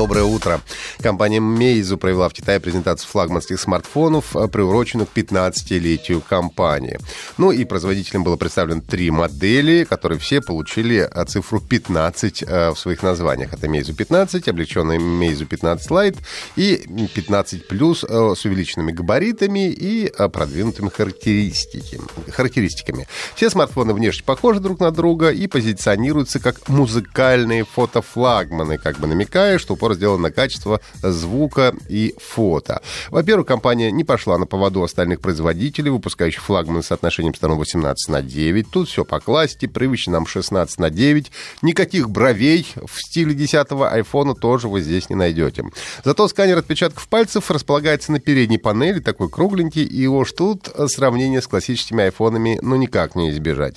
Доброе утро. Компания Meizu провела в Китае презентацию флагманских смартфонов, э, приуроченных к 15-летию компании. Ну и производителям было представлено три модели, которые все получили э, цифру 15 э, в своих названиях. Это Meizu 15, облегченный Meizu 15 Lite и 15 Plus с увеличенными габаритами и продвинутыми характеристиками. характеристиками. Все смартфоны внешне похожи друг на друга и позиционируются как музыкальные фотофлагманы, как бы намекая, что упор сделан на качество звука и фото. Во-первых, компания не пошла на поводу остальных производителей, выпускающих флагманы с соотношением сторон 18 на 9. Тут все по классике, привычно нам 16 на 9. Никаких бровей в стиле 10-го айфона тоже вы здесь не найдете. Зато сканер отпечатков пальцев располагается на передней панели, такой кругленький, и уж тут сравнение с классическими айфонами ну никак не избежать.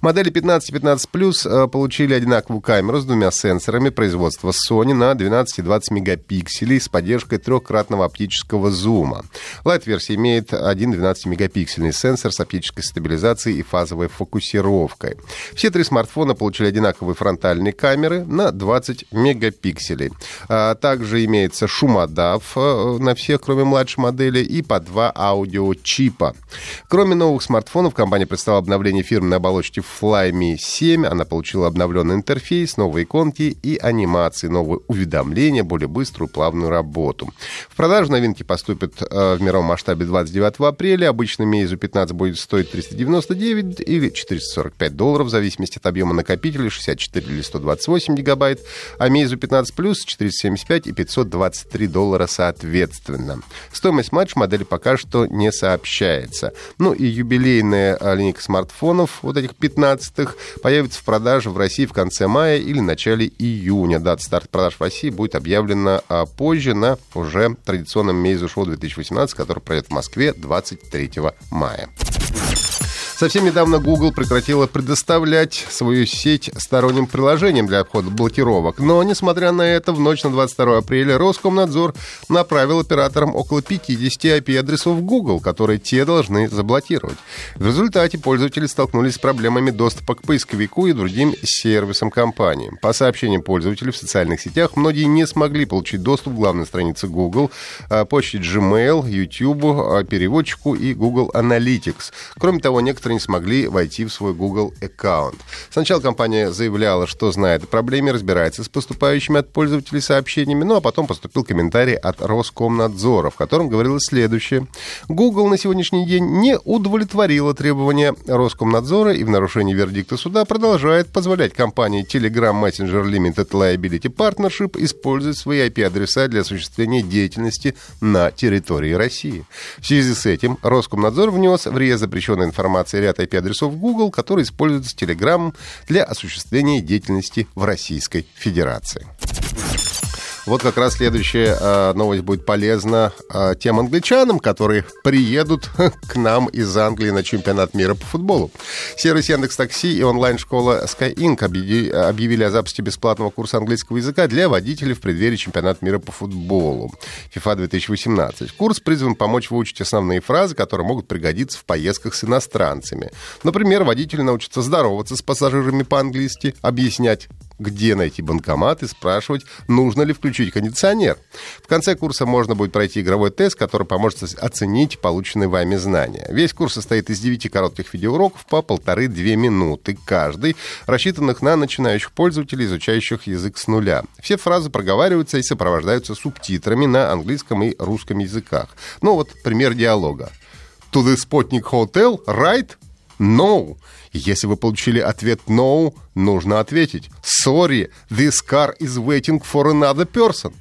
Модели 15 и 15 Plus получили одинаковую камеру с двумя сенсорами производства Sony на 12 12 и 20 мегапикселей с поддержкой трехкратного оптического зума. Лайт-версия имеет один 12-мегапиксельный сенсор с оптической стабилизацией и фазовой фокусировкой. Все три смартфона получили одинаковые фронтальные камеры на 20 мегапикселей. А также имеется шумодав э, на всех, кроме младшей модели, и по два аудиочипа. Кроме новых смартфонов, компания представила обновление фирменной оболочки Flyme 7. Она получила обновленный интерфейс, новые иконки и анимации, новые уведомления уведомления, более быструю плавную работу. В продажу новинки поступят э, в мировом масштабе 29 апреля. Обычно Meizu 15 будет стоить 399 или 445 долларов, в зависимости от объема накопителя, 64 или 128 гигабайт, а Meizu 15 Plus 475 и 523 доллара соответственно. Стоимость матч модели пока что не сообщается. Ну и юбилейная э, линейка смартфонов, вот этих 15-х, появится в продаже в России в конце мая или начале июня. Дата старта продаж в России будет будет объявлено а, позже на уже традиционном Show 2018, который пройдет в Москве 23 мая. Совсем недавно Google прекратила предоставлять свою сеть сторонним приложениям для обхода блокировок. Но, несмотря на это, в ночь на 22 апреля Роскомнадзор направил операторам около 50 IP-адресов Google, которые те должны заблокировать. В результате пользователи столкнулись с проблемами доступа к поисковику и другим сервисам компании. По сообщениям пользователей в социальных сетях, многие не смогли получить доступ к главной странице Google, а, почте Gmail, YouTube, а, переводчику и Google Analytics. Кроме того, некоторые не смогли войти в свой Google аккаунт. Сначала компания заявляла, что знает о проблеме, разбирается с поступающими от пользователей сообщениями, ну а потом поступил комментарий от Роскомнадзора, в котором говорилось следующее. Google на сегодняшний день не удовлетворила требования Роскомнадзора и в нарушении вердикта суда продолжает позволять компании Telegram Messenger Limited Liability Partnership использовать свои IP-адреса для осуществления деятельности на территории России. В связи с этим Роскомнадзор внес в реестр запрещенной информации информации ряд IP-адресов Google, которые используются Telegram для осуществления деятельности в Российской Федерации. Вот как раз следующая э, новость будет полезна э, тем англичанам, которые приедут к нам из Англии на чемпионат мира по футболу. Сервис Яндекс Такси и онлайн-школа Sky Inc. объявили о запуске бесплатного курса английского языка для водителей в преддверии чемпионата мира по футболу FIFA 2018. Курс призван помочь выучить основные фразы, которые могут пригодиться в поездках с иностранцами. Например, водители научатся здороваться с пассажирами по-английски, объяснять где найти банкомат и спрашивать, нужно ли включить кондиционер. В конце курса можно будет пройти игровой тест, который поможет оценить полученные вами знания. Весь курс состоит из 9 коротких видеоуроков по полторы-две минуты каждый, рассчитанных на начинающих пользователей, изучающих язык с нуля. Все фразы проговариваются и сопровождаются субтитрами на английском и русском языках. Ну вот пример диалога. To the Sputnik Hotel, right? No. Если вы получили ответ no, нужно ответить sorry, this car is waiting for another person.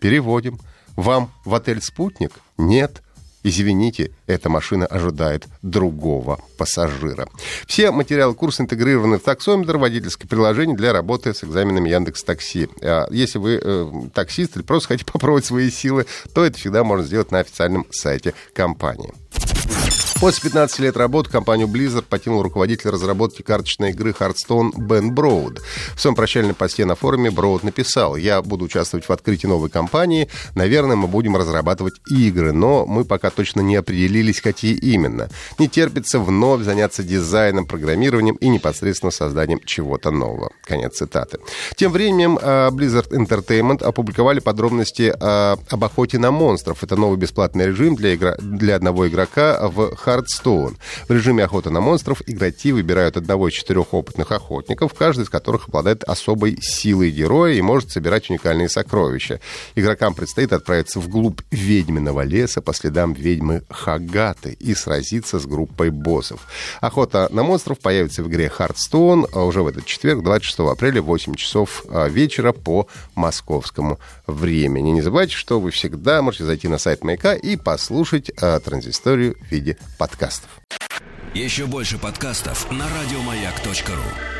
Переводим. Вам в отель «Спутник»? Нет. Извините, эта машина ожидает другого пассажира. Все материалы курса интегрированы в таксометр, водительское приложение для работы с экзаменами Яндекс Такси. А если вы э, таксист или просто хотите попробовать свои силы, то это всегда можно сделать на официальном сайте компании. После 15 лет работы компанию Blizzard покинул руководитель разработки карточной игры Hearthstone Бен Броуд. В своем прощальном посте на форуме Броуд написал, «Я буду участвовать в открытии новой компании. Наверное, мы будем разрабатывать игры, но мы пока точно не определились, какие именно. Не терпится вновь заняться дизайном, программированием и непосредственно созданием чего-то нового». Конец цитаты. Тем временем а, Blizzard Entertainment опубликовали подробности а, об охоте на монстров. Это новый бесплатный режим для, игра... для одного игрока в Hearthstone. В режиме охоты на монстров игроки выбирают одного из четырех опытных охотников, каждый из которых обладает особой силой героя и может собирать уникальные сокровища. Игрокам предстоит отправиться вглубь ведьминого леса по следам ведьмы Хагаты и сразиться с группой боссов. Охота на монстров появится в игре а уже в этот четверг, 26 апреля, в 8 часов а, вечера по московскому времени. Не забывайте, что вы всегда можете зайти на сайт Маяка и послушать а, транзисторию в виде подкастов. Еще больше подкастов на радиомаяк.ру